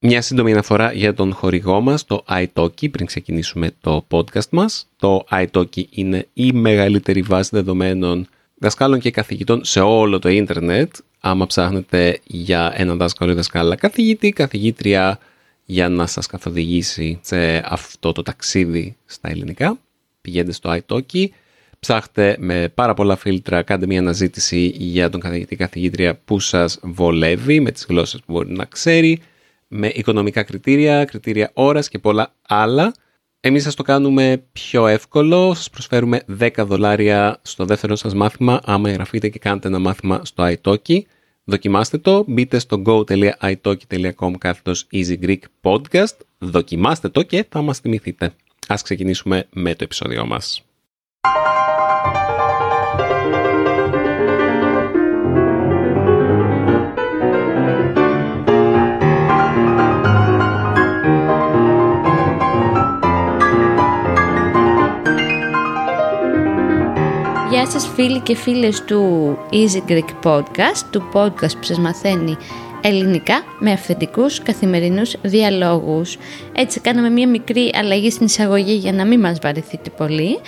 Μια σύντομη αναφορά για τον χορηγό μας, το iTalki, πριν ξεκινήσουμε το podcast μας. Το iTalki είναι η μεγαλύτερη βάση δεδομένων δασκάλων και καθηγητών σε όλο το ίντερνετ. Άμα ψάχνετε για έναν δάσκαλο ή δασκάλα καθηγητή, καθηγήτρια για να σας καθοδηγήσει σε αυτό το ταξίδι στα ελληνικά, πηγαίνετε στο iTalki. Ψάχτε με πάρα πολλά φίλτρα, κάντε μια αναζήτηση για τον καθηγητή καθηγήτρια που σας βολεύει, με τις γλώσσες που μπορεί να ξέρει, με οικονομικά κριτήρια, κριτήρια ώρας και πολλά άλλα. Εμείς σας το κάνουμε πιο εύκολο, σας προσφέρουμε 10 δολάρια στο δεύτερο σας μάθημα άμα εγγραφείτε και κάνετε ένα μάθημα στο iTalki. Δοκιμάστε το, μπείτε στο go.italki.com κάθετος Easy Greek Podcast, δοκιμάστε το και θα μας θυμηθείτε. Ας ξεκινήσουμε με το επεισόδιο μας. Γεια σας φίλοι και φίλες του Easy Greek Podcast, του podcast που σας μαθαίνει ελληνικά με αυθεντικούς καθημερινούς διαλόγους. Έτσι κάναμε μια μικρή αλλαγή στην εισαγωγή για να μην μας βαρεθείτε πολύ.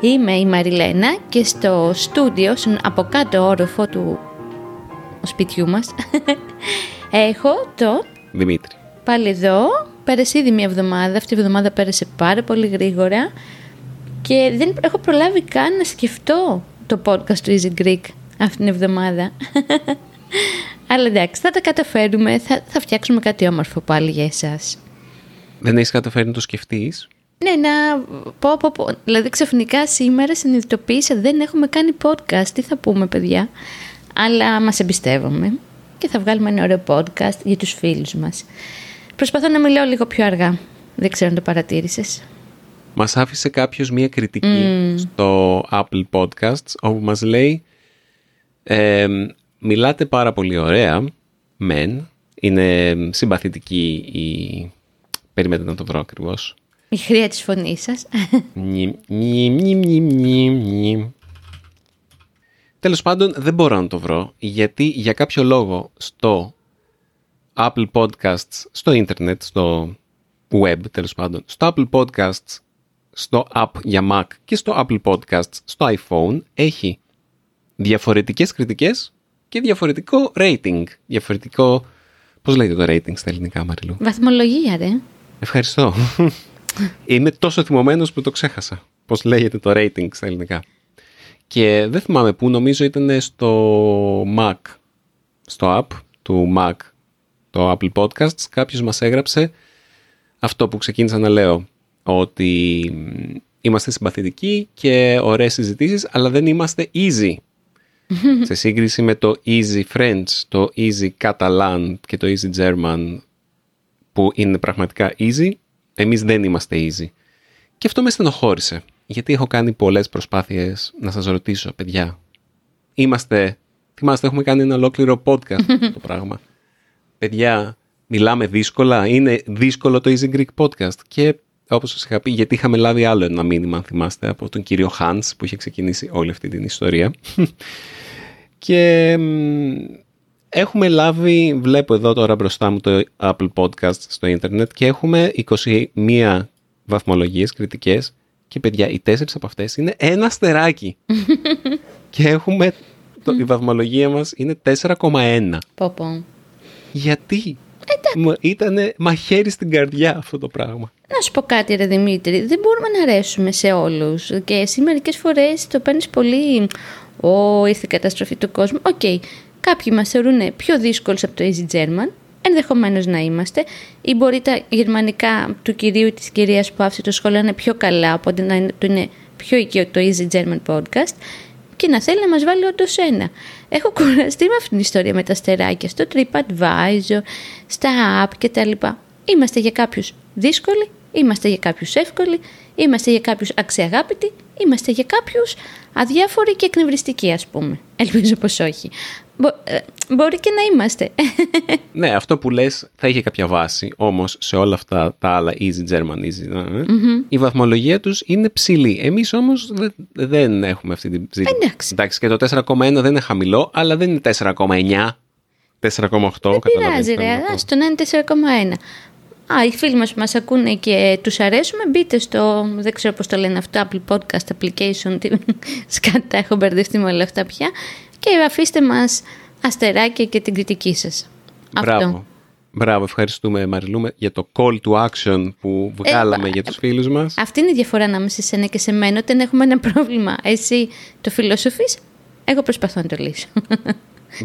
Είμαι η Μαριλένα και στο στούντιο, στον από κάτω όροφο του σπιτιού μας, έχω το... Δημήτρη. Πάλι εδώ, πέρασε ήδη μια εβδομάδα, αυτή η εβδομάδα πέρασε πάρα πολύ γρήγορα και δεν έχω προλάβει καν να σκεφτώ το podcast του Easy Greek αυτήν την εβδομάδα. Αλλά εντάξει, θα τα καταφέρουμε, θα, θα φτιάξουμε κάτι όμορφο πάλι για εσάς. Δεν έχεις καταφέρει να το σκεφτείς; Ναι, να πω, πω, πω. Δηλαδή ξαφνικά σήμερα συνειδητοποίησα δεν έχουμε κάνει podcast. Τι θα πούμε παιδιά; Αλλά μας εμπιστεύομαι και θα βγάλουμε ένα ωραίο podcast για τους φίλους μας. Προσπαθώ να μιλάω λίγο πιο αργά. Δεν ξέρω αν το παρατήρησες. Μας άφησε κάποιος μία κριτική στο Apple Podcasts όπου μας λέει ε, μιλάτε πάρα πολύ ωραία, μεν, είναι συμπαθητική η... Περιμένετε να το βρω ακριβώς. Η χρειά της φωνής σας. Νι, νι, νι, νι, νι, νι. Τέλος πάντων δεν μπορώ να το βρω γιατί για κάποιο λόγο στο Apple Podcasts, στο ίντερνετ, στο web τέλος πάντων, στο Apple Podcasts, στο app για Mac και στο Apple Podcasts στο iPhone έχει διαφορετικές κριτικές και διαφορετικό rating. Διαφορετικό... Πώς λέγεται το rating στα ελληνικά, Μαριλού; Βαθμολογία, ρε. Ευχαριστώ. Είμαι τόσο θυμωμένος που το ξέχασα. Πώς λέγεται το rating στα ελληνικά. Και δεν θυμάμαι πού, νομίζω ήταν στο Mac, στο app του Mac, το Apple Podcasts, κάποιος μας έγραψε αυτό που ξεκίνησα να λέω, ότι είμαστε συμπαθητικοί και ωραίες συζητήσεις, αλλά δεν είμαστε easy. Σε σύγκριση με το easy French, το easy Catalan και το easy German, που είναι πραγματικά easy, εμείς δεν είμαστε easy. Και αυτό με στενοχώρησε, γιατί έχω κάνει πολλές προσπάθειες να σας ρωτήσω, παιδιά. Είμαστε, θυμάστε, έχουμε κάνει ένα ολόκληρο podcast το πράγμα. Παιδιά, μιλάμε δύσκολα, είναι δύσκολο το Easy Greek podcast και όπως σας είχα πει, γιατί είχαμε λάβει άλλο ένα μήνυμα, αν θυμάστε, από τον κύριο Χάντς που είχε ξεκινήσει όλη αυτή την ιστορία. και έχουμε λάβει, βλέπω εδώ τώρα μπροστά μου το Apple Podcast στο ίντερνετ και έχουμε 21 βαθμολογίες κριτικές και παιδιά, οι τέσσερις από αυτές είναι ένα αστεράκι. και έχουμε, το, η βαθμολογία μας είναι 4,1. Πω πω. Γιατί; Ήταν μαχαίρι στην καρδιά αυτό το πράγμα. Να σου πω κάτι ρε Δημήτρη, δεν μπορούμε να αρέσουμε σε όλους και εσύ μερικές φορές το παίρνεις πολύ «Ω, ήρθε η καταστροφή του κόσμου». OK, okay. κάποιοι μας θεωρούν πιο δύσκολους από το Easy German, ενδεχομένως να είμαστε, ή μπορεί τα γερμανικά του κυρίου ή της κυρίας που άφησε το σχολείο να είναι πιο καλά, οπότε να είναι, είναι πιο οικείο το Easy German Podcast και να θέλει να μας βάλει όντως ένα. Έχω κουραστεί με αυτήν την ιστορία με τα στεράκια στο TripAdvisor, στα app κτλ. Είμαστε για κάποιους δύσκολοι, είμαστε για κάποιους εύκολοι, είμαστε για κάποιους αξιαγάπητοι, είμαστε για κάποιους αδιάφοροι και εκνευριστικοί ας πούμε. Ελπίζω πως όχι. Ε, μπορεί και να είμαστε. ναι, αυτό που λες θα είχε κάποια βάση, όμως σε όλα αυτά τα άλλα easy German, easy, ε, η βαθμολογία τους είναι ψηλή. Εμείς όμως δεν, δεν έχουμε αυτή την ψηλή. Εντάξει. Εντάξει, και το 4,1 δεν είναι χαμηλό, αλλά δεν είναι 4,9. 4,8. Δεν πειράζει, ρε. Στο να είναι 4,1. Α, οι φίλοι μας που μας ακούνε και τους αρέσουμε, μπείτε στο, δεν ξέρω πώς το λένε αυτό, Apple Podcast Application, τι, σκατά, έχω μπερδευτεί με όλα αυτά πια, και αφήστε μας αστεράκια και την κριτική σας. Μπράβο. Αυτό. Μπράβο, ευχαριστούμε Μαριλού για το call to action που βγάλαμε Ε, για τους φίλους μας. Αυτή είναι η διαφορά ανάμεσα σε σένα και σε μένα, όταν έχουμε ένα πρόβλημα. Εσύ το φιλοσοφείς, εγώ προσπαθώ να το λύσω.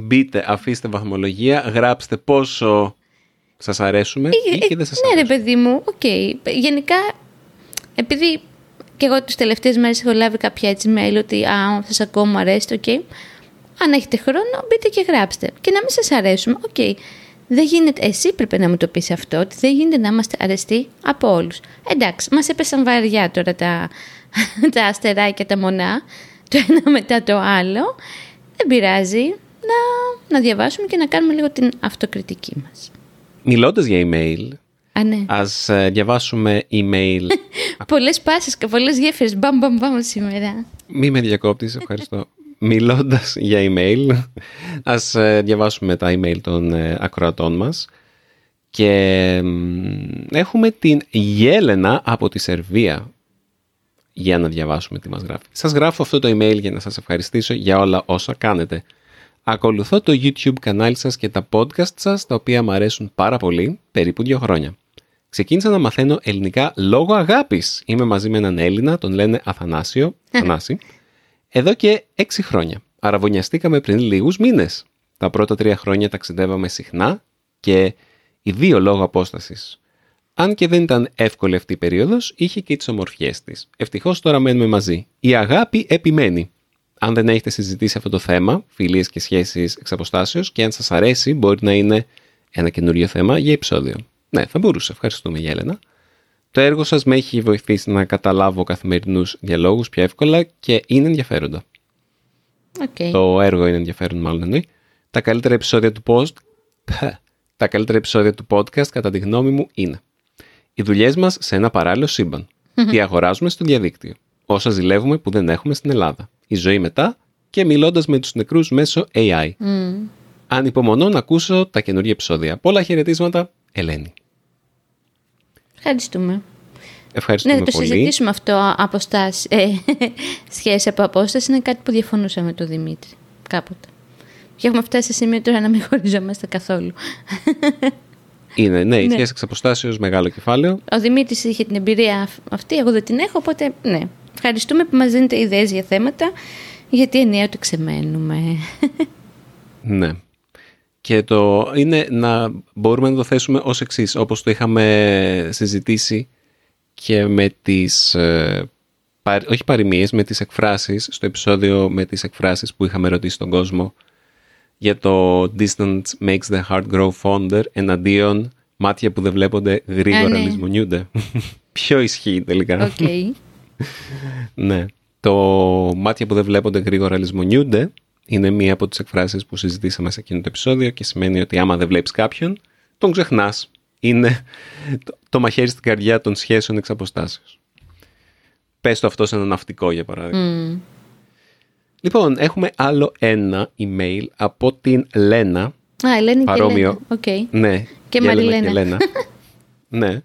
Μπείτε, αφήστε βαθμολογία, γράψτε πόσο σας αρέσουμε ή και δεν σας ναι, ρε αρέσουν. παιδί μου, οκ. Γενικά, επειδή και εγώ τις τελευταίες μέρες έχω λάβει κάποια έτσι mail ότι «Α, σας ακούω, μου αρέσει, OK». Αν έχετε χρόνο, μπείτε και γράψτε. Και να μην σας αρέσουμε, οκ. Δεν γίνεται, εσύ πρέπει να μου το πεις αυτό, ότι δεν γίνεται να είμαστε αρεστοί από όλους. Εντάξει, μας έπεσαν βαριά τώρα τα, τα αστεράκια, τα μονά, το ένα μετά το άλλο. Δεν πειράζει να, να διαβάσουμε και να κάνουμε λίγο την αυτοκριτική μας. Μιλώντας για email, Α, ναι. ας ε, διαβάσουμε email. Πολλές πάσες και πολλές γέφυρες. Μπαμ, μπαμ, μπαμ σήμερα. Μη με διακόπτεις, ευχαριστώ. Μιλώντας για email, ας ε, διαβάσουμε τα email των ε, ακροατών μας. Και μ, έχουμε την Γέλενα από τη Σερβία για να διαβάσουμε τι μας γράφει. Σας γράφω αυτό το email για να σας ευχαριστήσω για όλα όσα κάνετε. Ακολουθώ το YouTube κανάλι σας και τα podcast σας, τα οποία μου αρέσουν πάρα πολύ, περίπου δύο χρόνια. Ξεκίνησα να μαθαίνω ελληνικά λόγω αγάπης. Είμαι μαζί με έναν Έλληνα, τον λένε Αθανάσιο, Θανάση, εδώ και έξι χρόνια. Αραβωνιαστήκαμε πριν λίγους μήνες. Τα πρώτα τρία χρόνια ταξιδεύαμε συχνά και οι δύο λόγω απόστασης. Αν και δεν ήταν εύκολη αυτή η περίοδος, είχε και τις ομορφιές της. Ευτυχώς τώρα μένουμε μαζί. Η αγάπη επιμένει. Αν δεν έχετε συζητήσει αυτό το θέμα, φιλίες και σχέσεις εξ αποστάσεως, και αν σας αρέσει, μπορεί να είναι ένα καινούριο θέμα για επεισόδιο. Ναι, θα μπορούσε. Ευχαριστούμε, Γέλενα. Το έργο σας με έχει βοηθήσει να καταλάβω καθημερινούς διαλόγους πιο εύκολα και είναι ενδιαφέροντα. Οκ. Το έργο είναι ενδιαφέρον, μάλλον εννοεί. Τα καλύτερα επεισόδια του post. Τα καλύτερα επεισόδια του podcast, κατά τη γνώμη μου, είναι οι δουλειές μας σε ένα παράλληλο σύμπαν. Τι αγοράζουμε στο διαδίκτυο. Όσα ζηλεύουμε που δεν έχουμε στην Ελλάδα. Η ζωή μετά και μιλώντας με τους νεκρούς μέσω AI. Μμ. Ανυπομονώ να ακούσω τα καινούργια επεισόδια. Πολλά χαιρετίσματα, Ελένη. Ευχαριστούμε. Ευχαριστούμε Ναι, θα το πολύ. συζητήσουμε αυτό από στάση. Ε, σχέση από απόσταση είναι κάτι που διαφωνούσα με τον Δημήτρη. Κάποτε. Και έχουμε φτάσει σε σημείο τώρα να μην χωριζόμαστε καθόλου. Είναι, ναι, η Ναι. σχέση εξ αποστάσεως, μεγάλο κεφάλαιο. Ο Δημήτρης είχε την εμπειρία αυ- αυτή, εγώ δεν την έχω, οπότε ναι. Ευχαριστούμε που μας δίνετε ιδέες για θέματα, γιατί ενίοτε ξεμένουμε. Ναι. Και το είναι να μπορούμε να το θέσουμε ως εξής, όπως το είχαμε συζητήσει και με τις, ε, παρ- όχι παροιμίες, με τις εκφράσεις, στο επεισόδιο με τις εκφράσεις που είχαμε ρωτήσει τον κόσμο για το distance makes the heart grow fonder εναντίον μάτια που δεν βλέπονται γρήγορα Α, ναι. λησμονιούνται. Ποιο ισχύει τελικά. Οκ. Ναι. Το μάτια που δεν βλέπονται γρήγορα λησμονιούνται είναι μία από τις εκφράσεις που συζητήσαμε σε εκείνο το επεισόδιο και σημαίνει ότι άμα δεν βλέπεις κάποιον, τον ξεχνάς. Είναι το, το μαχαίρι στην καρδιά των σχέσεων εξ αποστάσεως. Πες το αυτό σε ένα ναυτικό για παράδειγμα. Μμ. Λοιπόν, έχουμε άλλο ένα email από την Λένα. Α, Ελένη και Παρόμοιο. Ελένα. Οκ. Ναι. Και Γέλενα Μαριλένα. Λένα. ναι.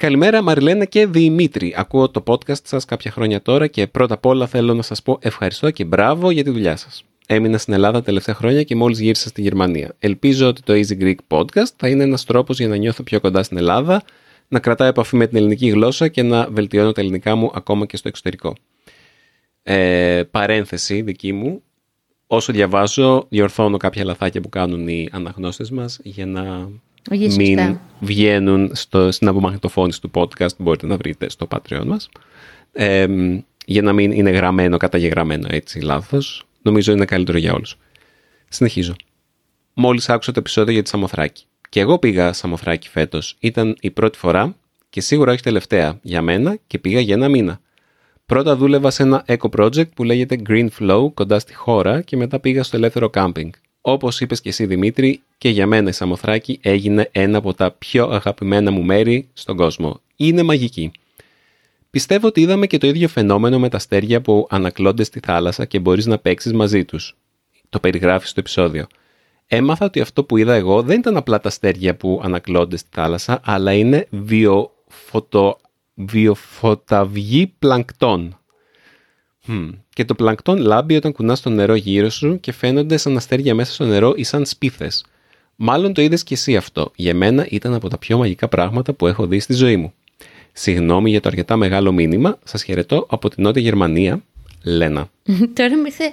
Καλημέρα Μαριλένα και Δημήτρη. Ακούω το podcast σας κάποια χρόνια τώρα και πρώτα απ' όλα θέλω να σας πω ευχαριστώ και μπράβο για τη δουλειά σας. Έμεινα στην Ελλάδα τελευταία χρόνια και μόλις γύρισα στη Γερμανία. Ελπίζω ότι το Easy Greek Podcast θα είναι ένας τρόπος για να νιώθω πιο κοντά στην Ελλάδα, να κρατάω επαφή με την ελληνική γλώσσα και να βελτιώνω τα ελληνικά μου ακόμα και στο εξωτερικό. Ε, παρένθεση δική μου, όσο διαβάζω διορθώνω κάποια λαθάκια που κάνουν οι αναγνώστες μας για να Όχι, σωστά. μην βγαίνουν στο, στην απομαγνητοφώνηση του podcast, μπορείτε να βρείτε στο Patreon μας, ε, για να μην είναι γραμμένο, καταγεγραμμένο έτσι λάθος. Νομίζω είναι καλύτερο για όλους. Συνεχίζω. Μόλις άκουσα το επεισόδιο για τη Σαμοθράκη. Και εγώ πήγα Σαμοθράκη φέτος. Ήταν η πρώτη φορά και σίγουρα όχι τελευταία για μένα και πήγα για ένα μήνα. Πρώτα δούλευα σε ένα eco project που λέγεται Green Flow κοντά στη χώρα και μετά πήγα στο ελεύθερο κάμπινγκ. Όπως είπες και εσύ Δημήτρη, και για μένα η Σαμοθράκη έγινε ένα από τα πιο αγαπημένα μου μέρη στον κόσμο. Είναι μαγική. Πιστεύω ότι είδαμε και το ίδιο φαινόμενο με τα αστέρια που ανακλώνται στη θάλασσα και μπορείς να παίξεις μαζί τους. Το περιγράφεις στο επεισόδιο. έμαθα ότι αυτό που είδα εγώ δεν ήταν απλά τα αστέρια που ανακλώνται στη θάλασσα, αλλά είναι βιοφωτο... βιοφωταυγή πλανκτών. Και το πλανκτόν λάμπει όταν κουνάς το νερό γύρω σου και φαίνονται σαν αστέρια μέσα στο νερό ή σαν σπίθες. Μάλλον το είδες κι εσύ αυτό. Για μένα ήταν από τα πιο μαγικά πράγματα που έχω δει στη ζωή μου. Συγγνώμη για το αρκετά μεγάλο μήνυμα. Σας χαιρετώ από την Νότια Γερμανία. Λένα. Τώρα μου ήρθε,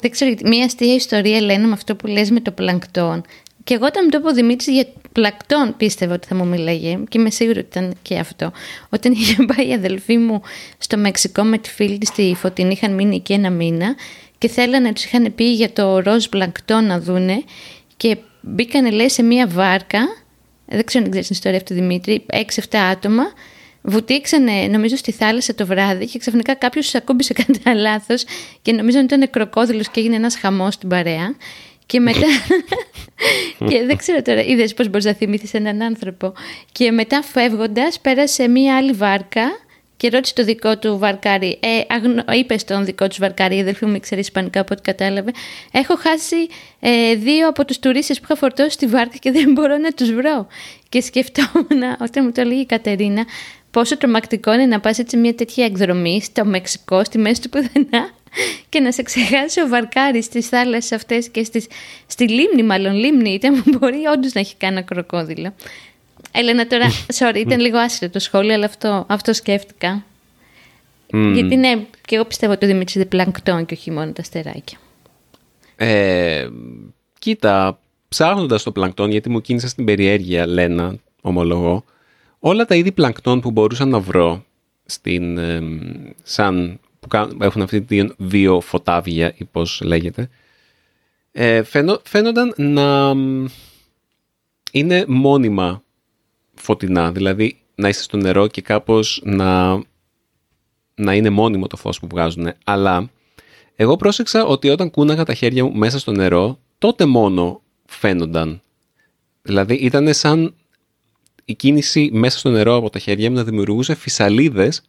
δεν ξέρω, μια αστεία ιστορία, Λένα, με αυτό που λες με το πλανκτόν. Και εγώ όταν μου το είπε ο Δημήτρης για πλακτόν πίστευα ότι θα μου μιλάγε και είμαι σίγουρη ότι ήταν και αυτό. Όταν είχε πάει η αδελφή μου στο Μεξικό με τη φίλη της στη Φωτεινή, είχαν μείνει εκεί ένα μήνα και θέλανε, τους είχαν πει για το ροζ πλακτόν να δούνε και μπήκανε λέει σε μία βάρκα, δεν ξέρω αν ξέρεις την ιστορία αυτή Δημήτρη, 6-7 άτομα, βουτήξανε νομίζω στη θάλασσα το βράδυ και ξαφνικά κάποιος ακούμπησε κατά λάθος και νομίζω ότι ήταν κροκόδηλος και έγινε ένας χαμός στην παρέα. Και μετά. και δεν ξέρω τώρα, είδες πώς μπορείς να θυμηθείς έναν άνθρωπο. Και μετά φεύγοντας, πέρασε μία άλλη βάρκα και ρώτησε το δικό του βαρκάρι. Ε, αγνο... Είπες στον δικό τους βαρκάρι, η αδελφή μου ξέρει Ισπανικά από ό,τι κατάλαβε. Έχω χάσει ε, δύο από τους τουρίστες που είχα φορτώσει στη βάρκα και δεν μπορώ να τους βρω. Και σκεφτόμουν, όταν μου το έλεγε η Κατερίνα, πόσο τρομακτικό είναι να πας έτσι μια τέτοια εκδρομή στο Μεξικό, στη μέση του πουθενά και να σε ξεχάσει ο βαρκάρι στις θάλασσες αυτές και στις, στη λίμνη, μάλλον λίμνη, ήταν μπορεί όντως να έχει κάνει ένα κροκόδιλο. Έλενα τώρα, sorry, ήταν λίγο άσχετο το σχόλιο, αλλά αυτό, αυτό σκέφτηκα. Γιατί ναι, και εγώ πιστεύω ότι ο Δημήτρης είναι πλανκτόν και όχι μόνο τα στεράκια. Ε, κοίτα, ψάχνοντας το πλανκτόν, γιατί μου κίνησα στην περιέργεια, Λένα, ομολογώ, όλα τα είδη πλανκτόν που μπορούσα να βρω στην, σαν που έχουν αυτή τη βιοφωτάβια ή πώς λέγεται, ε, φαίνονταν να είναι μόνιμα φωτεινά, δηλαδή να είσαι στο νερό και κάπως να, να είναι μόνιμο το φως που βγάζουν. Αλλά εγώ πρόσεξα ότι όταν κούναγα τα χέρια μου μέσα στο νερό, τότε μόνο φαίνονταν. Δηλαδή ήταν σαν η κίνηση μέσα στο νερό από τα χέρια μου να δημιουργούσε φυσαλίδες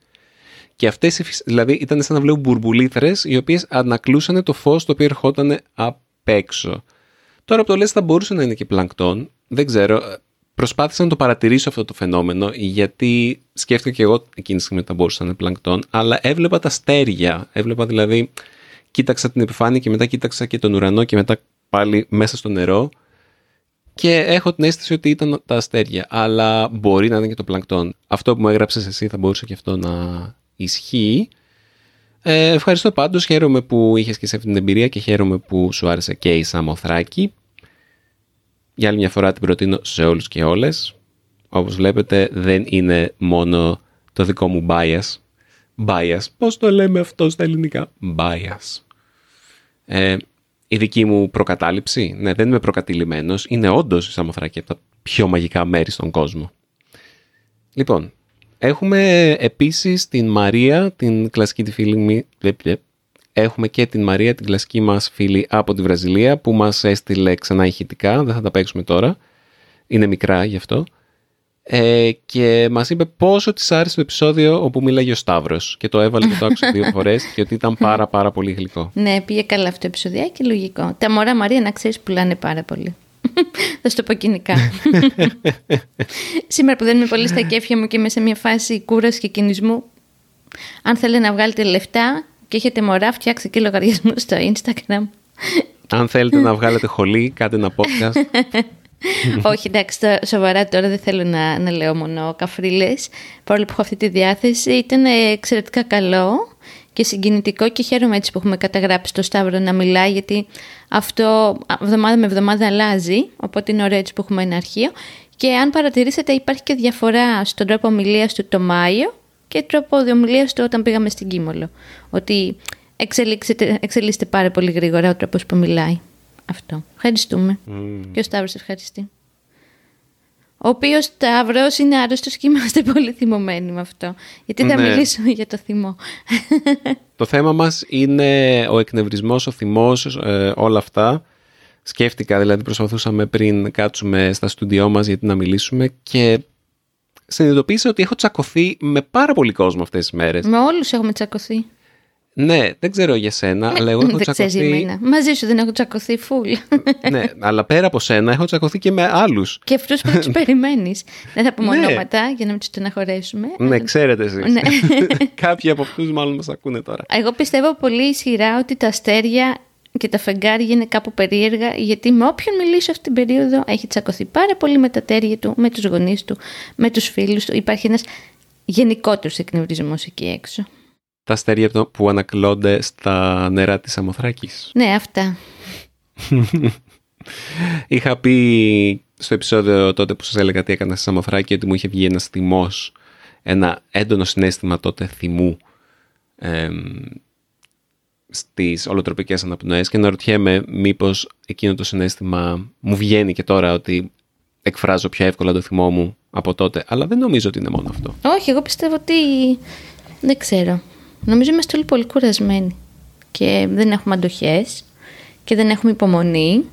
και αυτές, δηλαδή ήταν σαν να βλέπω μπουρμπουλήθρες οι οποίες ανακλούσαν το φως το οποίο ερχόταν απ' έξω. Τώρα που το λες θα μπορούσε να είναι και πλανκτόν, δεν ξέρω. Προσπάθησα να το παρατηρήσω αυτό το φαινόμενο γιατί σκέφτηκα και εγώ εκείνη τη στιγμή ότι θα μπορούσε να είναι πλανκτόν, αλλά έβλεπα τα στέρια. Έβλεπα δηλαδή, κοίταξα την επιφάνεια και μετά κοίταξα και τον ουρανό και μετά πάλι μέσα στο νερό και έχω την αίσθηση ότι ήταν τα αστέρια, αλλά μπορεί να είναι και το πλανκτόν. Αυτό που μου έγραψες εσύ θα μπορούσε και αυτό να ισχύει. Ε, ευχαριστώ πάντως, χαίρομαι που είχες και σε αυτή την εμπειρία και χαίρομαι που σου άρεσε και η Σαμοθράκη. Για άλλη μια φορά την προτείνω σε όλους και όλες. Όπως βλέπετε δεν είναι μόνο το δικό μου bias. Bias. Πώς το λέμε αυτό στα ελληνικά; Bias. Ε, η δική μου προκατάληψη. Ναι, δεν είμαι προκατηλημένος. Είναι όντως η Σαμοθράκη από τα πιο μαγικά μέρη στον κόσμο. Λοιπόν, έχουμε επίσης την Μαρία, την κλασική τη φίλη μου. Έχουμε και την Μαρία, την κλασική μας φίλη από τη Βραζιλία που μας έστειλε ξανά ηχητικά. Δεν θα τα παίξουμε τώρα. Είναι μικρά γι' αυτό. Ε, και μας είπε πόσο της άρεσε το επεισόδιο όπου μίλαγε ο Σταύρος. Και το έβαλε και το άκουσε δύο φορές και ότι ήταν πάρα πάρα πολύ γλυκό. Ναι, πήγε καλά αυτό το επεισοδιάκι, λογικό. Τα μωρά Μαρία, να ξέρεις, πουλάνε πάρα πολύ. Θα σου το πω κοινικά. Σήμερα που δεν είμαι πολύ στα κέφια μου και είμαι σε μια φάση κούραση και κινησμού, αν θέλετε να βγάλετε λεφτά και έχετε μωρά, φτιάξτε και λογαριασμό στο Instagram. Αν θέλετε να βγάλετε χολή, κάντε ένα podcast. Όχι, εντάξει, σοβαρά τώρα δεν θέλω να, να λέω μόνο καφρίλες. Παρόλο που έχω αυτή τη διάθεση, ήταν εξαιρετικά καλό και συγκινητικό και χαίρομαι έτσι που έχουμε καταγράψει το Σταύρο να μιλάει γιατί αυτό εβδομάδα με εβδομάδα αλλάζει, οπότε είναι ωραίο έτσι που έχουμε ένα αρχείο. Και αν παρατηρήσετε υπάρχει και διαφορά στον τρόπο ομιλίας του το Μάιο και τρόπο ομιλίας του όταν πήγαμε στην Κίμολο. Ότι εξελίσσεται πάρα πολύ γρήγορα ο τρόπος που μιλάει. Αυτό. Ευχαριστούμε. Mm. Και ο Σταύρος ευχαριστεί. Ο οποίος Σταύρος είναι άρρωστος και είμαστε πολύ θυμωμένοι με αυτό. Γιατί θα ναι. μιλήσουμε για το θυμό. Το θέμα μας είναι ο εκνευρισμός, ο θυμός, ε, όλα αυτά. Σκέφτηκα, δηλαδή προσπαθούσαμε πριν κάτσουμε στα στούντιό μας γιατί να μιλήσουμε και συνειδητοποίησα ότι έχω τσακωθεί με πάρα πολύ κόσμο αυτές τις μέρες. Με όλους έχουμε τσακωθεί. Ναι, δεν ξέρω για σένα, αλλά εγώ έχω δεν ξέρεις για τσακωθεί. μένα. Μαζί σου δεν έχω τσακωθεί φουλ. ναι, αλλά πέρα από σένα έχω τσακωθεί και με άλλους. και αυτούς που τους περιμένεις. Δεν θα πούμε Ναι. ονόματα για να μην τους στεναχωρέσουμε. Ναι, ξέρετε εσείς. Ναι. Κάποιοι από αυτούς μάλλον μας ακούνε τώρα. Εγώ πιστεύω πολύ ισχυρά ότι τα αστέρια και τα φεγγάρια είναι κάπου περίεργα, γιατί με όποιον μιλήσω αυτή την περίοδο έχει τσακωθεί πάρα πολύ με τα τέρια του, με τους γονείς του, με τους φίλους του. Υπάρχει ένας γενικότερος εκνευρισμός εκεί έξω. Τα αστέρια το- που ανακλώνται στα νερά της Αμοθράκης. Ναι, αυτά. Είχα πει στο επεισόδιο τότε που σας έλεγα τι έκανα στη Σαμοθράκη ότι μου είχε βγει ένας θυμός, ένα έντονο συνέστημα τότε θυμού εμ, στις ολοτροπικές αναπνοές και να ρωτιέμαι μήπως εκείνο το συνέστημα μου βγαίνει και τώρα ότι εκφράζω πιο εύκολα το θυμό μου από τότε, αλλά δεν νομίζω ότι είναι μόνο αυτό. Όχι, εγώ πιστεύω ότι. Δεν ξέρω. Νομίζω είμαστε όλοι πολύ κουρασμένοι. Και δεν έχουμε αντοχές και δεν έχουμε υπομονή.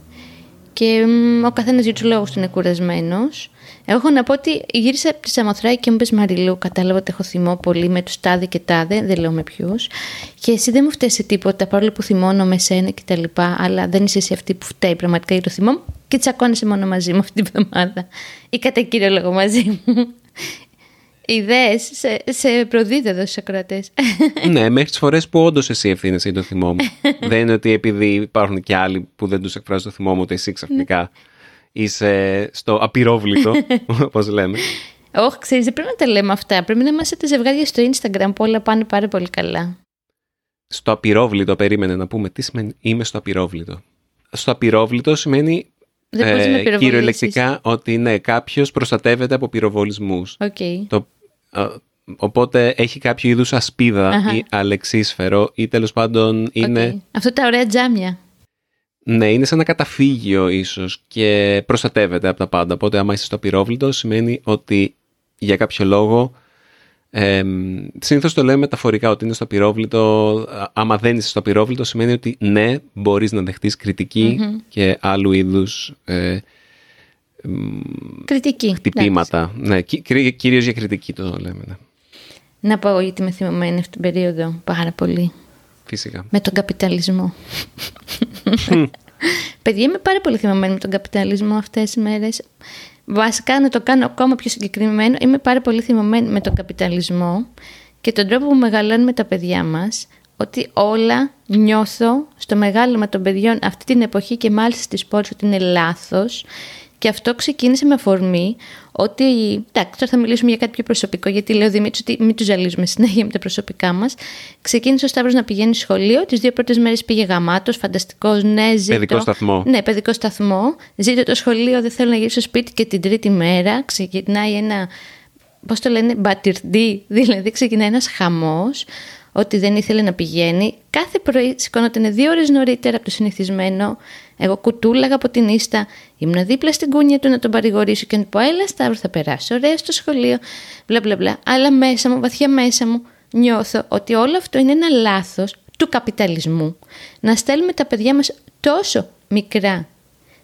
Και μ, ο καθένας για τους λόγους του είναι κουρασμένος. Εγώ έχω να πω ότι γύρισα από τη Σαμοθράκη και μου πες Μαριλού, κατάλαβα ότι έχω θυμό πολύ με τους τάδε και τάδε, δεν λέω με ποιους. Και εσύ δεν μου φταίει σε τίποτα, παρόλο που θυμώνω με σένα κτλ. Αλλά δεν είσαι εσύ αυτή που φταίει πραγματικά για το θυμό μου και τσακώνεσαι μόνο μαζί μου αυτή την εβδομάδα. Ή κατά κύριο λόγο μαζί μου. Είδες, σε, σε προδίδω εδώ στους ακροατές. ναι, μέχρι τις φορές που όντως εσύ ευθύνεσαι για το θυμό μου. δεν είναι ότι επειδή υπάρχουν και άλλοι που δεν τους εκφράζει το θυμό μου, ότι εσύ ξαφνικά είσαι στο απυρόβλητο, όπως λέμε. Όχι, ξέρεις, δεν πρέπει να τα λέμε αυτά. Πρέπει να είμαστε τα ζευγάρια στο Instagram που όλα πάνε πάρα πολύ καλά. Στο απυρόβλητο, περίμενε να πούμε τι σημαίνει είμαι στο απυρόβλητο. Στο απυρόβλητο σημαίνει Δεν μπορείς να με πυροβολήσεις. κυριολεκτικά ότι ναι, κάποιος προστατεύεται από πυροβολισμούς. Οκ. Το, ε, οπότε έχει κάποιο είδους ασπίδα Αχα. ή αλεξίσφαιρο ή τέλος πάντων είναι, Οκ. Αυτό τα ωραία τζάμια. ναι, είναι σαν ένα καταφύγιο ίσως και προστατεύεται από τα πάντα. Οπότε άμα είσαι στο απυρόβλητο σημαίνει ότι για κάποιο λόγο ε, συνήθως το λέμε μεταφορικά ότι είναι στο απυρόβλητο Α- άμα δεν είσαι στο απυρόβλητο σημαίνει ότι ναι μπορείς να δεχτείς κριτική και άλλου είδους ε, Κριτική. Εντάξει. χτυπήματα. Ναι, κυ- κυρίως κυρίως για κριτική το λέμε. Ναι. Να πω γιατί είμαι θυμωμένη αυτήν την περίοδο πάρα πολύ. Φυσικά. Με τον καπιταλισμό. Παιδιά, είμαι πάρα πολύ θυμωμένη με τον καπιταλισμό αυτές τις μέρες. Βασικά, να το κάνω ακόμα πιο συγκεκριμένο, είμαι πάρα πολύ θυμωμένη με τον καπιταλισμό και τον τρόπο που μεγαλώνουμε τα παιδιά μας, ότι όλα νιώθω στο μεγάλωμα των παιδιών αυτή την εποχή και μάλιστα στις πόλεις ότι είναι λάθος και αυτό ξεκίνησε με αφορμή ότι. Εντάξει, τώρα θα μιλήσουμε για κάτι πιο προσωπικό, γιατί λέω Δημήτρης ότι μην τους ζαλίζουμε συνέχεια με τα προσωπικά μας. Ξεκίνησε ο Σταύρος να πηγαίνει σχολείο. Τις δύο πρώτες μέρες πήγε γαμάτος, φανταστικός, ναι, ζήτω. Παιδικό σταθμό. Ναι, παιδικό σταθμό. Ζήτω το σχολείο, δεν θέλω να γυρίσω στο σπίτι και την τρίτη μέρα ξεκινάει ένα. Πώς το λένε, μπατυρντή, δηλαδή ξεκινάει ένας χαμός ότι δεν ήθελε να πηγαίνει. Κάθε πρωί σηκώνονταν δύο ώρες νωρίτερα από το συνηθισμένο. Εγώ κουτούλαγα από την ίστα, ήμουν δίπλα στην κούνια του να τον παρηγορήσω και να του πω: Έλα, Σταύρο, θα περάσει ωραία στο σχολείο. Μπλα μπλα μπλα. Αλλά μέσα μου, βαθιά μέσα μου, νιώθω ότι όλο αυτό είναι ένα λάθος του καπιταλισμού. Να στέλνουμε τα παιδιά μας τόσο μικρά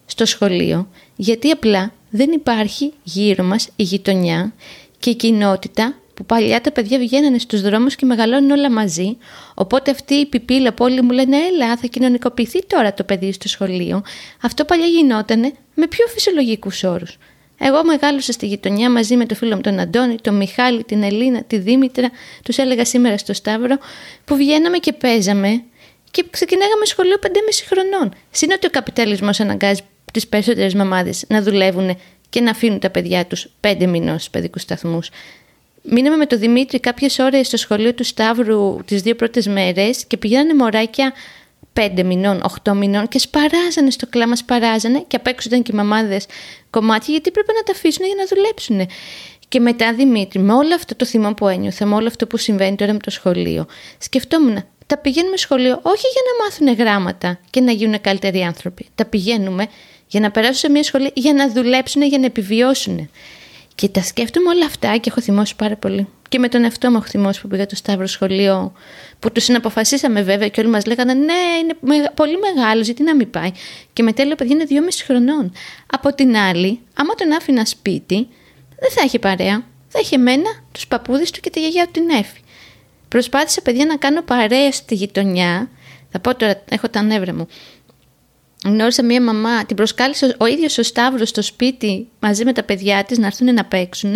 στο σχολείο, γιατί απλά δεν υπάρχει γύρω μας η γειτονιά και η κοινότητα που παλιά τα παιδιά βγαίνανε στους δρόμους και μεγαλώνουν όλα μαζί. Οπότε αυτή η πιπίλα που όλοι μου λένε έλα θα κοινωνικοποιηθεί τώρα το παιδί στο σχολείο. Αυτό παλιά γινότανε με πιο φυσιολογικούς όρους. Εγώ μεγάλωσα στη γειτονιά μαζί με το φίλο μου τον Αντώνη, τον Μιχάλη, την Ελίνα, τη Δήμητρα, τους έλεγα σήμερα στο Σταύρο, που βγαίναμε και παίζαμε και ξεκινάγαμε σχολείο 5,5 χρονών. Συν ότι ο καπιταλισμός αναγκάζει τις περισσότερες μαμάδες να δουλεύουν και να αφήνουν τα παιδιά τους πέντε μηνών στου παιδικούς σταθμούς. Μείναμε με τον Δημήτρη κάποιες ώρες στο σχολείο του Σταύρου τις δύο πρώτες μέρες και πηγαίνανε μωράκια πέντε μηνών, οχτώ μηνών και σπαράζανε στο κλάμα, σπαράζανε και απ' έξω ήταν και οι μαμάδες κομμάτια γιατί πρέπει να τα αφήσουν για να δουλέψουν. Και μετά Δημήτρη, με όλο αυτό το θυμό που ένιωθα, με όλο αυτό που συμβαίνει τώρα με το σχολείο, σκεφτόμουν, τα πηγαίνουμε σχολείο όχι για να μάθουν γράμματα και να γίνουν καλύτεροι άνθρωποι. Τα πηγαίνουμε για να περάσουν σε μια σχολή, για να δουλέψουν, για να επιβιώσουν. Και τα σκέφτομαι όλα αυτά και έχω θυμώσει πάρα πολύ. Και με τον εαυτό μου έχω θυμώσει που πήγα στο Σταύρο σχολείο, που του συναποφασίσαμε βέβαια και όλοι μας λέγανε Ναι, είναι μεγα- πολύ μεγάλος, γιατί να μην πάει. Και μετά λέω: Παιδιά είναι δυόμιση χρονών. Από την άλλη, άμα τον άφηνα σπίτι, δεν θα είχε παρέα. Θα είχε εμένα, τους παππούδες του και τη γιαγιά του την έφη. Προσπάθησα, παιδιά, να κάνω παρέα στη γειτονιά. Θα πω τώρα, έχω τα νεύρα μου. Γνώρισα μία μαμά, την προσκάλεσε ο ίδιος ο Σταύρος στο σπίτι μαζί με τα παιδιά της να έρθουν να παίξουν.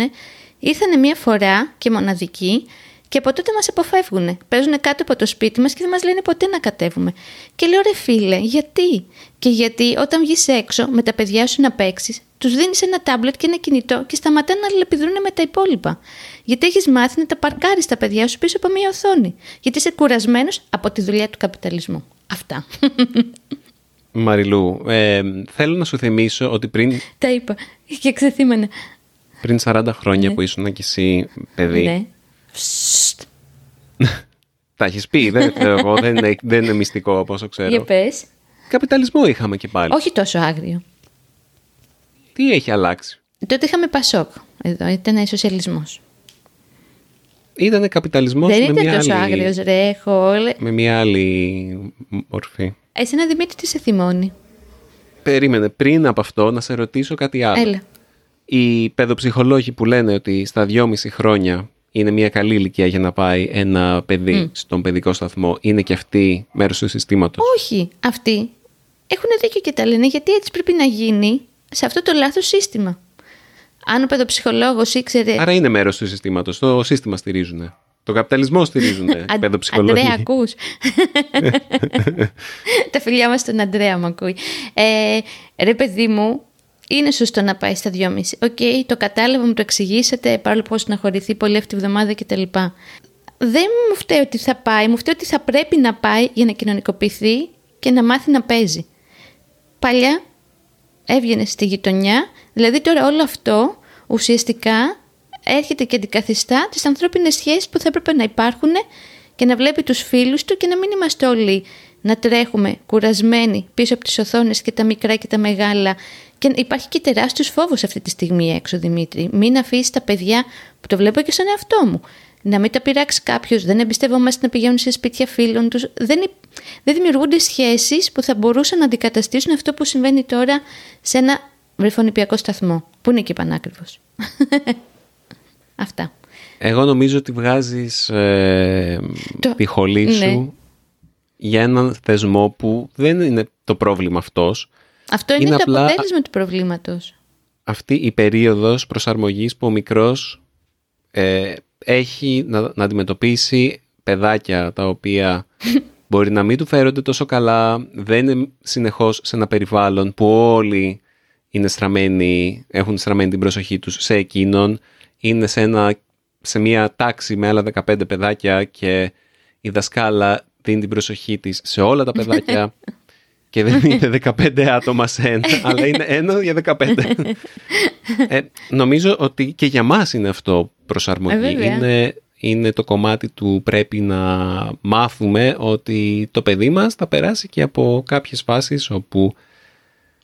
Ήρθανε μία φορά και μοναδική και από τότε μας αποφεύγουν. Παίζουν κάτω από το σπίτι μας και δεν μας λένε ποτέ να κατέβουμε. Και λέω ρε φίλε, γιατί; Και γιατί όταν βγεις έξω με τα παιδιά σου να παίξεις, τους δίνεις ένα τάμπλετ και ένα κινητό και σταματάνε να αλληλεπιδρούν με τα υπόλοιπα. Γιατί έχεις μάθει να τα παρκάρεις τα παιδιά σου πίσω από μία οθόνη. Γιατί είσαι κουρασμένος από τη δουλειά του καπιταλισμού. Αυτά. Μαριλού, ε, θέλω να σου θυμίσω ότι πριν. Τα είπα και ξεθύμανα. Πριν 40 χρόνια ναι. που ήσουν και εσύ παιδί. Ναι. Τα έχει πει, δεν, εγώ, δεν, είναι, δεν είναι μυστικό από όσο ξέρω. Για πες. Καπιταλισμό είχαμε και πάλι. Όχι τόσο άγριο. Τι έχει αλλάξει. Τότε είχαμε Πασόκ. Εδώ ήταν σοσιαλισμό. Ήταν καπιταλισμό Δεν με ήταν μια τόσο άλλη... άγριο, ρε. Έχω... Με μια άλλη μορφή. Εσένα Δημήτρη τι σε θυμώνει; Περίμενε, πριν από αυτό να σε ρωτήσω κάτι άλλο. Έλα. Οι παιδοψυχολόγοι που λένε ότι στα δυόμιση χρόνια είναι μια καλή ηλικία για να πάει ένα παιδί στον παιδικό σταθμό, είναι και αυτοί μέρος του συστήματος; Όχι. Αυτοί έχουν δίκιο και τα λένε γιατί έτσι πρέπει να γίνει σε αυτό το λάθος σύστημα. Αν ο παιδοψυχολόγος ήξερε. Άρα είναι μέρος του συστήματος. Το σύστημα στηρίζουν. Το καπιταλισμό στηρίζουν Αν- παιδοψυχολόγοι. Αντρέα, ακούς. Τα φιλιά μας στον Αντρέα μου ακούει. Ε, ρε παιδί μου, είναι σωστό να πάει στα δυόμιση. Οκ, το κατάλαβα, μου το εξηγήσατε, παρόλο που έχω στεναχωρηθεί πολύ αυτή τη βδομάδα κτλ. Δεν μου φταίει ότι θα πάει, μου φταίει ότι θα πρέπει να πάει για να κοινωνικοποιηθεί και να μάθει να παίζει. Παλιά έβγαινε στη γειτονιά, δηλαδή τώρα όλο αυτό ουσιαστικά έρχεται και αντικαθιστά τις ανθρώπινες σχέσεις που θα έπρεπε να υπάρχουν και να βλέπει τους φίλους του και να μην είμαστε όλοι να τρέχουμε κουρασμένοι πίσω από τις οθόνες και τα μικρά και τα μεγάλα. Και υπάρχει και τεράστιος φόβος αυτή τη στιγμή έξω, Δημήτρη. Μην αφήσεις τα παιδιά, που το βλέπω και στον εαυτό μου, να μην τα πειράξει κάποιος, δεν εμπιστευόμαστε να πηγαίνουν σε σπίτια φίλων τους. Δεν, υ- δεν δημιουργούνται σχέσεις που θα μπορούσαν να αντικαταστήσουν αυτό που συμβαίνει τώρα σε ένα βρυφονιπιακό σταθμό, που είναι και πανάκριβος. Αυτά. Εγώ νομίζω ότι βγάζεις ε, Το- τη χολή σου Ναι. για έναν θεσμό που δεν είναι το πρόβλημα αυτός. Αυτό είναι, Είναι το απλά- αποτέλεσμα του προβλήματος. Αυτή η περίοδος προσαρμογής που ο μικρός ε, έχει να, να αντιμετωπίσει παιδάκια τα οποία μπορεί να μην του φέρονται τόσο καλά, δεν είναι συνεχώς σε ένα περιβάλλον που όλοι είναι στραμμένοι, έχουν στραμμένη την προσοχή τους σε εκείνον, είναι σε, ένα, σε μια τάξη με άλλα 15 παιδάκια και η δασκάλα δίνει την προσοχή της σε όλα τα παιδάκια και δεν είναι 15 άτομα σε ένα, αλλά είναι ένα για 15. ε, νομίζω ότι και για μας είναι αυτό προσαρμογή. Ε, βέβαια. είναι, είναι το κομμάτι του πρέπει να μάθουμε ότι το παιδί μας θα περάσει και από κάποιες φάσεις όπου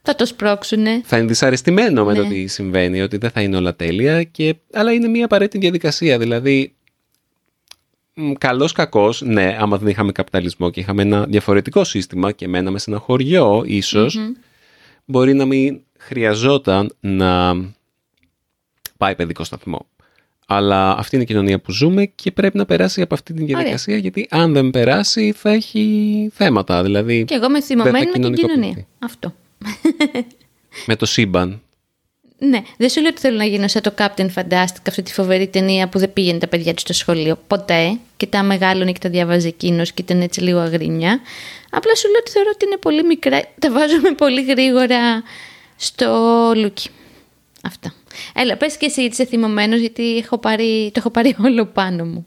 Θα το σπρώξουνε. θα είναι δυσαρεστημένο με το Ναι. τι συμβαίνει, ότι δεν θα είναι όλα τέλεια, και, αλλά είναι μια απαραίτητη διαδικασία. Δηλαδή, μ, καλός κακός, ναι, άμα δεν είχαμε καπιταλισμό και είχαμε ένα διαφορετικό σύστημα και μέναμε σε ένα χωριό, ίσως, μπορεί να μην χρειαζόταν να πάει παιδικό σταθμό. Αλλά αυτή είναι η κοινωνία που ζούμε και πρέπει να περάσει από αυτή την διαδικασία, γιατί αν δεν περάσει θα έχει θέματα. Δηλαδή, Και εγώ με δεν θυμωμένη θα με την κοινωνικοποιηθεί. κοινωνία. Αυτό. Με το σύμπαν. Ναι, δεν σου λέω ότι θέλω να γίνω σαν το Captain Fantastic, αυτή τη φοβερή ταινία που δεν πήγαινε τα παιδιά του στο σχολείο. Ποτέ. Και τα μεγάλωνε και τα διαβάζει εκείνος και ήταν έτσι λίγο αγρίνια. Απλά σου λέω ότι θεωρώ ότι είναι πολύ μικρά. Τα βάζουμε πολύ γρήγορα στο λούκι. Αυτά. Έλα, πες και εσύ είσαι θυμωμένος γιατί έχω πάρει, το έχω πάρει όλο πάνω μου.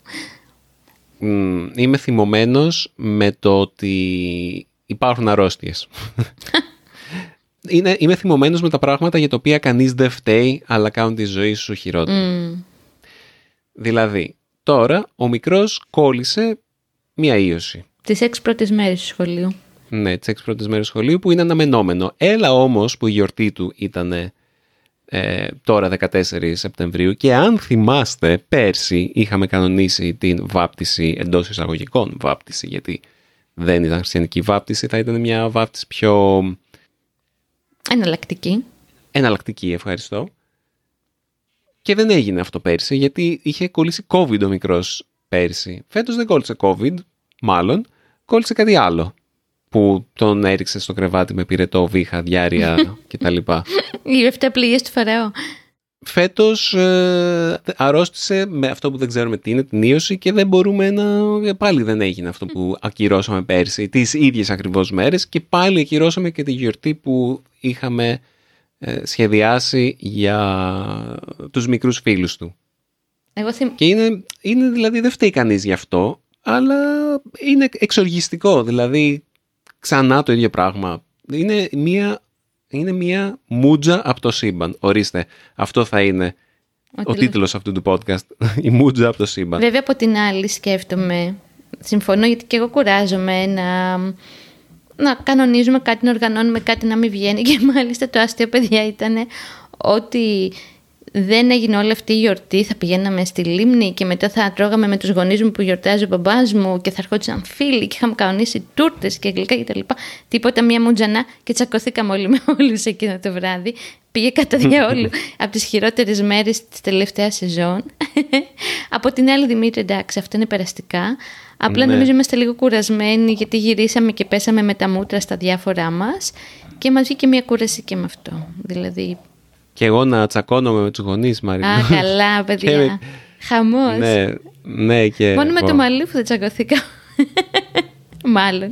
Μ, είμαι θυμωμένος με το ότι υπάρχουν αρρώστιες. είναι, είμαι θυμωμένος με τα πράγματα για τα οποία κανείς δεν φταίει, αλλά κάνουν τη ζωή σου χειρότερη. Μμ. Δηλαδή, τώρα ο μικρός κόλλησε μία ίωση. Τις έξι πρώτες μέρες του σχολείου. Ναι, τις έξι πρώτες μέρες σχολείου που είναι αναμενόμενο. Έλα όμως που η γιορτή του ήταν ε, τώρα 14 Σεπτεμβρίου και αν θυμάστε πέρσι είχαμε κανονίσει την βάπτιση εντός εισαγωγικών βάπτιση γιατί δεν ήταν χριστιανική βάπτιση, θα ήταν μια βάπτιση πιο Εναλλακτική. εναλλακτική, ευχαριστώ. Και δεν έγινε αυτό πέρσι γιατί είχε κολλήσει COVID ο μικρός πέρσι. Φέτος δεν κόλλησε COVID, μάλλον, κόλλησε κάτι άλλο που τον έριξε στο κρεβάτι με πυρετό, βήχα, διάρρεια κτλ. Οι 7 πληγές του Φαραώ. Φέτος ε, αρρώστησε με αυτό που δεν ξέρουμε τι είναι, την ίωση και δεν μπορούμε να... Πάλι δεν έγινε αυτό που ακυρώσαμε πέρσι, τις ίδιες ακριβώς μέρες και πάλι ακυρώσαμε και τη γιορτή που είχαμε ε, σχεδιάσει για τους μικρούς φίλους του. Εγώ θυμ... Και είναι, είναι δηλαδή δεν φταίει κανείς γι' αυτό, αλλά είναι εξοργιστικό, δηλαδή ξανά το ίδιο πράγμα. Είναι μία, είναι μία μούτζα από το σύμπαν. Ορίστε, αυτό θα είναι ο, τίτλος. τίτλος αυτού του podcast. Η μούτζα από το σύμπαν. Βέβαια από την άλλη σκέφτομαι, συμφωνώ γιατί και εγώ κουράζομαι να, να κανονίζουμε κάτι, να οργανώνουμε κάτι να μην βγαίνει και μάλιστα το αστείο παιδιά ήταν ότι δεν έγινε όλη αυτή η γιορτή, θα πηγαίναμε στη λίμνη και μετά θα τρώγαμε με τους γονείς μου που γιορτάζει ο μπαμπάς μου και θα ερχόντουσαν φίλοι και είχαμε κανονίσει τούρτες και γλυκά κτλ. Τίποτα μία μουτζανά και τσακωθήκαμε όλοι με όλους εκείνο το βράδυ. Πήγε κατά διαόλου από τις χειρότερες μέρες της τελευταίας σεζόν. από την άλλη Δημήτρη, εντάξει, αυτό είναι περαστικά. Απλά Ναι. νομίζω είμαστε λίγο κουρασμένοι γιατί γυρίσαμε και πέσαμε με τα μούτρα στα διάφορά μας και μας βγήκε μια κούραση και με αυτό. Δηλαδή, Και εγώ να τσακώνομαι με τους γονείς, Μαρίνα. α, καλά παιδιά. Και- Χαμός. ναι, ναι και... Μόνο με Ω. το Μαλούφ δεν τσακωθήκα. Μάλλον.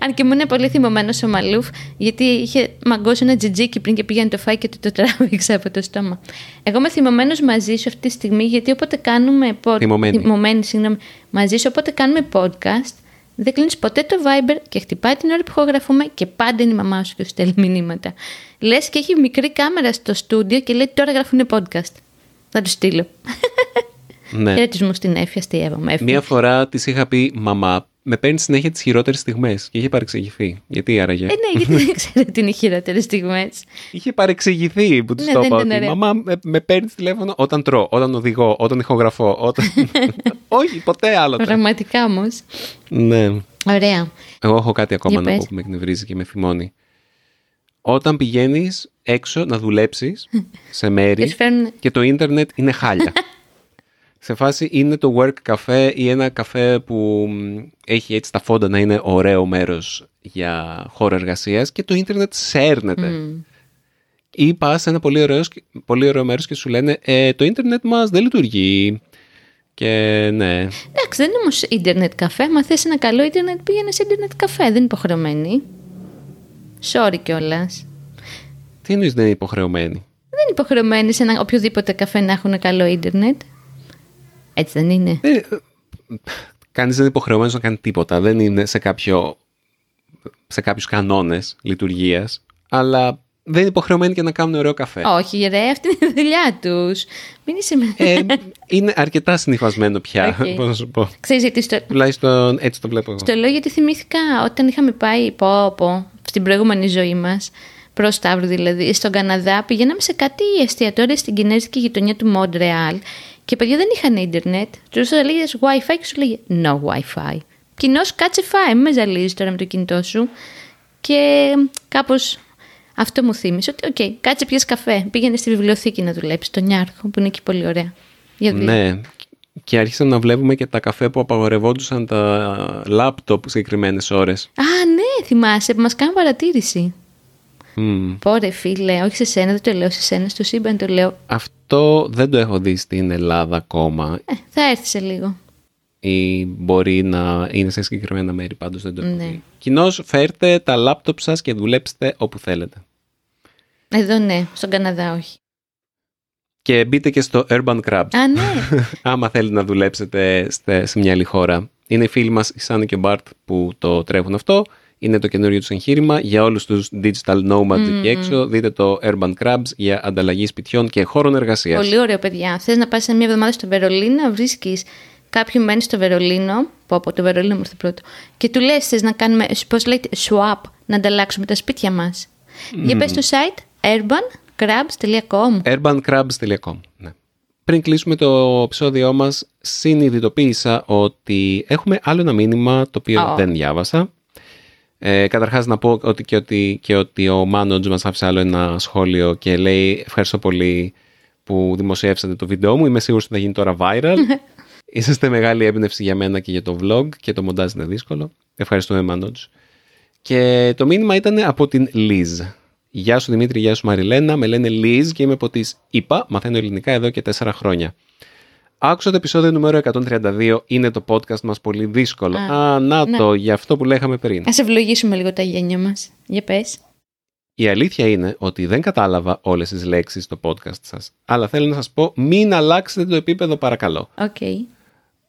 Αν και μου είναι πολύ θυμωμένος ο Μαλούφ, γιατί είχε μαγκώσει ένα τζιτζίκι πριν και πήγαινε το φάει και του το τράβηξε από το στόμα. Εγώ είμαι θυμωμένος μαζί σου αυτή τη στιγμή, γιατί όποτε κάνουμε. pod- Θυμωμένη. θυμωμένη, συγγνώμη. Μαζί σου, όποτε κάνουμε podcast, δεν κλείνεις ποτέ το Viber και χτυπάει την ώρα που ηχογραφούμε και πάντα είναι η μαμά σου και σου στέλνει μηνύματα. Λες και έχει μικρή κάμερα στο στούντιο και λέει τώρα γράφουν podcast. Θα τους στείλω. Ναι. Χαιρετισμού στην Έφη, αστείευαμε. Έφη. Μία φορά της είχα πει «Μαμά, με παίρνει συνέχεια τις χειρότερες στιγμές» και είχε παρεξηγηθεί. Γιατί άραγε; Ε, ναι, γιατί δεν ξέρω τι είναι οι χειρότερες στιγμές. Είχε παρεξηγηθεί που της Ναι, το δεν είπα ήταν ότι ωραίο. «Μαμά, με, με παίρνει τηλέφωνο όταν τρώω, όταν οδηγώ, όταν ηχογραφώ, όταν...» Όχι, ποτέ άλλοτε. Πραγματικά όμως. ναι. Ωραία. Εγώ έχω κάτι ακόμα Για να πω πες. που με εκνευρίζει και με θυμώνει. Όταν πηγαίνεις έξω να δουλέψεις σε Και μέρη σου φέρνουν. και το ίντερνετ είναι χάλια. σε φάση είναι το work cafe ή ένα καφέ που μ, έχει έτσι τα φόντα να είναι ωραίο μέρος για χώρο εργασίας και το ίντερνετ σέρνεται. Μμ. Ή πας σε ένα πολύ ωραίος, πολύ ωραίο μέρος και σου λένε ε, το ίντερνετ μας δεν λειτουργεί. Και ναι, Εντάξει, δεν είναι όμως ίντερνετ καφέ. Αν θες ένα καλό ίντερνετ, πήγαινε σε ίντερνετ καφέ. Δεν είναι υποχρεωμένη. Sorry κιόλας. τι εννοείς δεν είναι υποχρεωμένοι. Δεν είναι υποχρεωμένη σε ένα οποιοδήποτε καφέ να έχουν καλό ίντερνετ. Έτσι δεν είναι; Ε, κανείς δεν είναι υποχρεωμένος να κάνει τίποτα. Δεν είναι σε, κάποιο, σε κάποιους κανόνες λειτουργίας. Αλλά δεν είναι υποχρεωμένοι και να κάνουν ωραίο καφέ. Όχι, ρε, αυτή είναι η δουλειά τους. Μην είσαι με. Ε, είναι αρκετά συνηθισμένο πια, Οκ. πώς να σου πω. Ξέρεις γιατί στο, Τουλάχιστον έτσι το βλέπω εγώ. Στο λέω γιατί θυμήθηκα όταν είχαμε πάει πω, πω, στην προηγούμενη ζωή μας, προ Σταύρου δηλαδή, στον Καναδά, πηγαίναμε σε κάτι εστιατόρια στην κινέζικη γειτονιά του Μόντρεάλ και παιδιά δεν είχαν ίντερνετ. Τους έλεγες WiFi και σου λέγε No WiFi. Κοινώς κάτσε φάε, μην με ζαλίζεις τώρα με το κινητό σου. Και κάπως αυτό μου θύμισε ότι, οκ, κάτσε πιες καφέ. Πήγαινε στη βιβλιοθήκη να δουλέψεις, τον Νιάρχο, που είναι εκεί πολύ ωραία. Για δουλειά. Ναι. Και άρχισαν να βλέπουμε και τα καφέ που απαγορευόντουσαν τα λάπτοπ συγκεκριμένες ώρες. Α, ναι, θυμάσαι που μας κάνουν παρατήρηση. Μμ. Πω ρε φίλε, όχι σε σένα, δεν το λέω σε σένα, στο σύμπαν το λέω. Αυτό δεν το έχω δει στην Ελλάδα ακόμα. Ε, θα έρθει σε λίγο. Ή μπορεί να είναι σε συγκεκριμένα μέρη, πάντως δεν το έχω Ναι. δει. Κοινώς φέρτε τα λάπτοπ σας και δουλέψτε όπου θέλετε. Εδώ ναι, στον Καναδά όχι. Και μπείτε και στο Urban Crabs. Α, ναι. άμα θέλετε να δουλέψετε στε- σε μια άλλη χώρα. Είναι οι φίλοι μας η Σάνι και ο Μπάρτ που το τρέχουν αυτό. Είναι το καινούριο τους εγχείρημα για όλους τους digital nomads εκεί έξω. Δείτε το Urban Crabs για ανταλλαγή σπιτιών και χώρων εργασίας. Πολύ ωραίο, παιδιά. Θες να πας μια εβδομάδα στο Βερολίνο, βρίσκεις κάποιον μένει στο Βερολίνο. Που από το Βερολίνο μου ήρθε πρώτο. Και του λες: Θες να κάνουμε, πώς λέγεται, swap, να ανταλλάξουμε τα σπίτια μας. Για πες στο site urbancrabs.com. urbancrabs.com ναι. Πριν κλείσουμε το επεισόδιό μας, συνειδητοποίησα ότι έχουμε άλλο ένα μήνυμα το οποίο Ω. δεν διάβασα. Ε, καταρχάς να πω ότι και, ότι και ότι ο Μάνοτζ μας άφησε άλλο ένα σχόλιο και λέει ευχαριστώ πολύ που δημοσιεύσατε το βίντεο μου. Είμαι σίγουρος ότι θα γίνει τώρα viral. Είσαστε μεγάλη έμπνευση για μένα και για το vlog και το μοντάζ είναι δύσκολο. Ευχαριστούμε Μάνοτζ. Και το μήνυμα ήταν από την Λίζ. Γεια σου Δημήτρη, γεια σου Μαριλένα. Με λένε Λίζ και είμαι από τις ΗΠΑ. Μαθαίνω ελληνικά εδώ και τέσσερα χρόνια. Άκουσα το επεισόδιο νούμερο 132. Είναι το podcast μας πολύ δύσκολο. Α, να ναι. το, για αυτό που λέγαμε πριν. Ας ευλογήσουμε λίγο τα γένια μας. Για πες. Η αλήθεια είναι ότι δεν κατάλαβα όλες τις λέξεις στο podcast σας. Αλλά θέλω να σας πω, μην αλλάξετε το επίπεδο παρακαλώ. Οκ.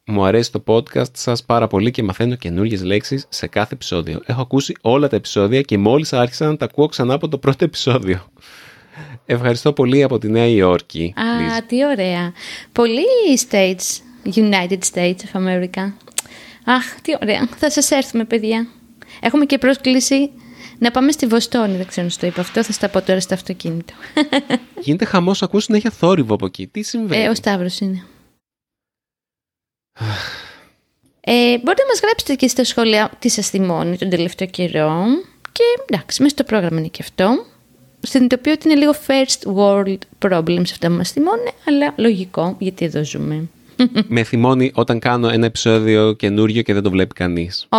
Μου αρέσει το podcast σας πάρα πολύ και μαθαίνω καινούργιες λέξεις σε κάθε επεισόδιο. Έχω ακούσει όλα τα επεισόδια και μόλις άρχισα να τα ακούω ξανά από το πρώτο επεισόδιο. Ευχαριστώ πολύ από τη Νέα Υόρκη. Α, τι ωραία. Πολλοί states, United States of America. Αχ, τι ωραία. Θα σας έρθουμε, παιδιά. Έχουμε και πρόσκληση να πάμε στη Βοστόνη. Δεν ξέρω αν το είπα αυτό. Θα στα πω τώρα στο αυτοκίνητο. Γίνεται χαμός, ακούς συνέχεια θόρυβο από εκεί. Τι συμβαίνει; Ε, ο Σταύρος είναι. ε, μπορείτε να μας γράψετε και στα σχόλια τι σας θυμώνει τον τελευταίο καιρό. Και εντάξει, μέσα στο πρόγραμμα είναι και αυτό. Συνειδητοποιώ ότι είναι λίγο first world problems αυτά που μας θυμώνει, αλλά λογικό, γιατί εδώ ζούμε. με θυμώνει όταν κάνω ένα επεισόδιο καινούριο και δεν το βλέπει κανείς. Ω,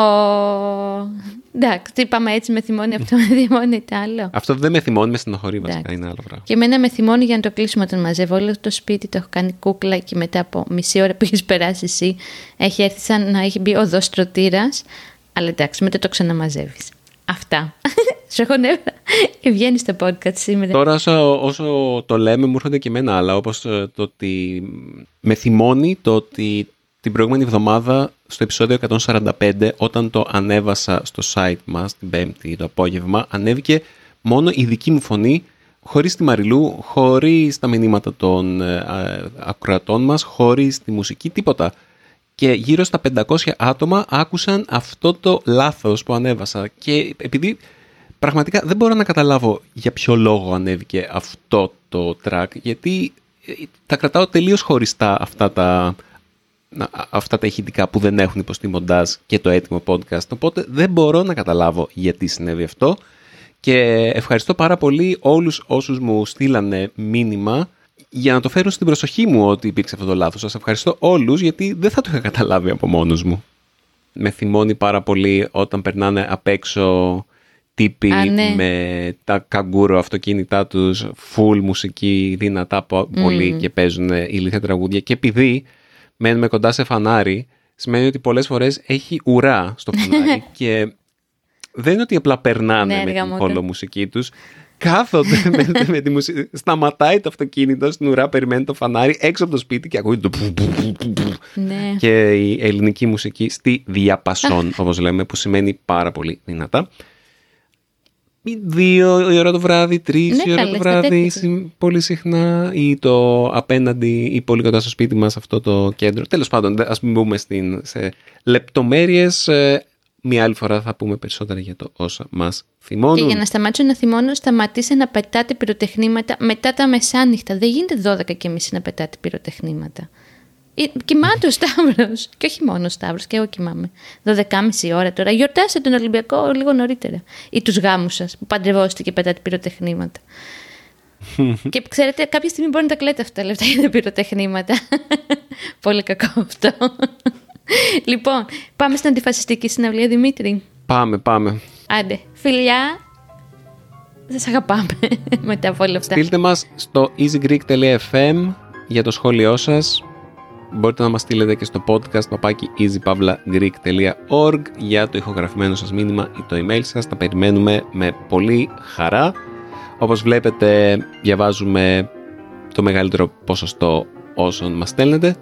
εντάξει, τι είπαμε έτσι με θυμώνει αυτό, με θυμώνει το άλλο. Αυτό δεν με θυμώνει, με στενοχωρεί βασικά, Εντάξει. είναι άλλο πράγμα. Και εμένα με θυμώνει για να το κλείσουμε όταν μαζεύω όλο το σπίτι, το έχω κάνει κούκλα και μετά από μισή ώρα που έχεις περάσει εσύ, έχει έρθει σαν να έχει μπει οδοστρωτήρα. Αλλά εντάξει, μετά το ξαναμαζεύεις. Αυτά. Σου έχω νεύρα. Και βγαίνεις στο podcast σήμερα. Τώρα όσο, όσο το λέμε μου έρχονται και εμένα άλλα, όπως ε, το ότι με θυμώνει το ότι την προηγούμενη εβδομάδα στο επεισόδιο 145 όταν το ανέβασα στο site μας την πέμπτη το απόγευμα ανέβηκε μόνο η δική μου φωνή χωρίς τη Μαριλού, χωρίς τα μηνύματα των ε, α, ακροατών μας, χωρίς τη μουσική, τίποτα. Και γύρω στα 500 άτομα άκουσαν αυτό το λάθος που ανέβασα. Και επειδή πραγματικά δεν μπορώ να καταλάβω για ποιο λόγο ανέβηκε αυτό το track, γιατί ε, τα κρατάω τελείως χωριστά αυτά τα, να- αυτά τα ηχητικά που δεν έχουν υποστεί μοντάζ και το έτοιμο podcast. Οπότε δεν μπορώ να καταλάβω γιατί συνέβη αυτό. Και ευχαριστώ πάρα πολύ όλους όσους μου στείλανε μήνυμα για να το φέρουν στην προσοχή μου ότι υπήρξε αυτό το λάθος. Σας ευχαριστώ όλους γιατί δεν θα το είχα καταλάβει από μόνος μου. Με θυμώνει πάρα πολύ όταν περνάνε απ' έξω τύποι Α, ναι. με τα καγκούρο αυτοκίνητά τους, full μουσική, δυνατά πο- πολύ και παίζουν ηλίθια τραγούδια. Και επειδή μένουμε κοντά σε φανάρι, σημαίνει ότι πολλές φορές έχει ουρά στο φανάρι και δεν είναι ότι απλά περνάνε Ναι, με αργά την μου κόλλο το. μουσική τους. Κάθονται με, με τη μουσική. Σταματάει το αυτοκίνητο στην ουρά, περιμένει το φανάρι έξω από το σπίτι και ακούει το που, που, που, που, που. Ναι. Και η ελληνική μουσική στη διαπασόν, όπως λέμε, που σημαίνει πάρα πολύ δυνατά. Ή Δύο η ώρα το βράδυ, τρεις Ναι, η ώρα καλέ, το στα βράδυ, τέτοια. συ- πολύ συχνά, ή το απέναντι ή πολύ κοντά στο σπίτι μας αυτό το κέντρο. Τέλος πάντων, δεν- ας μην μπούμε στην, σε λεπτομέρειες. Ε, Μία άλλη φορά θα πούμε περισσότερα για το όσα μας θυμώνουν. Και για να σταματήσω να θυμώνω, σταματήστε να πετάτε πυροτεχνήματα μετά τα μεσάνυχτα. Δεν γίνεται 12 και μισή να πετάτε πυροτεχνήματα. Ε, Κοιμάται ο Σταύρος. Και όχι μόνο ο Σταύρος, και εγώ κοιμάμαι. 12.30 ώρα τώρα. Γιορτάστε τον Ολυμπιακό λίγο νωρίτερα. Ή τους γάμους σας που παντρευόστε και πετάτε πυροτεχνήματα. και ξέρετε, κάποια στιγμή μπορεί να τα κλαίτε αυτά τα λεφτά για τα πυροτεχνήματα. Πολύ κακό αυτό. Λοιπόν, πάμε στην αντιφασιστική συναυλία Δημήτρη. Πάμε, πάμε. Άντε, φιλιά. Σας αγαπάμε μετά από όλα αυτά. Στείλτε μας στο easygreek.fm για το σχόλιο σας. Μπορείτε να μας στείλετε και στο podcast παπάκι easypavlagreek.org για το ηχογραφημένο σας μήνυμα ή το email σας. Τα περιμένουμε με πολύ χαρά. Όπως βλέπετε διαβάζουμε το μεγαλύτερο ποσοστό όσων μας στέλνετε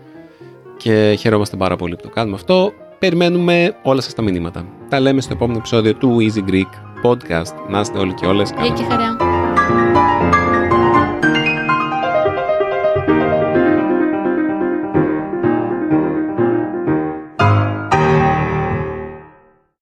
και χαιρόμαστε πάρα πολύ που το κάνουμε αυτό. Περιμένουμε όλα σας τα μηνύματα. Τα λέμε στο επόμενο επεισόδιο του Easy Greek Podcast. Να είστε όλοι και όλες. Γεια και χαρά.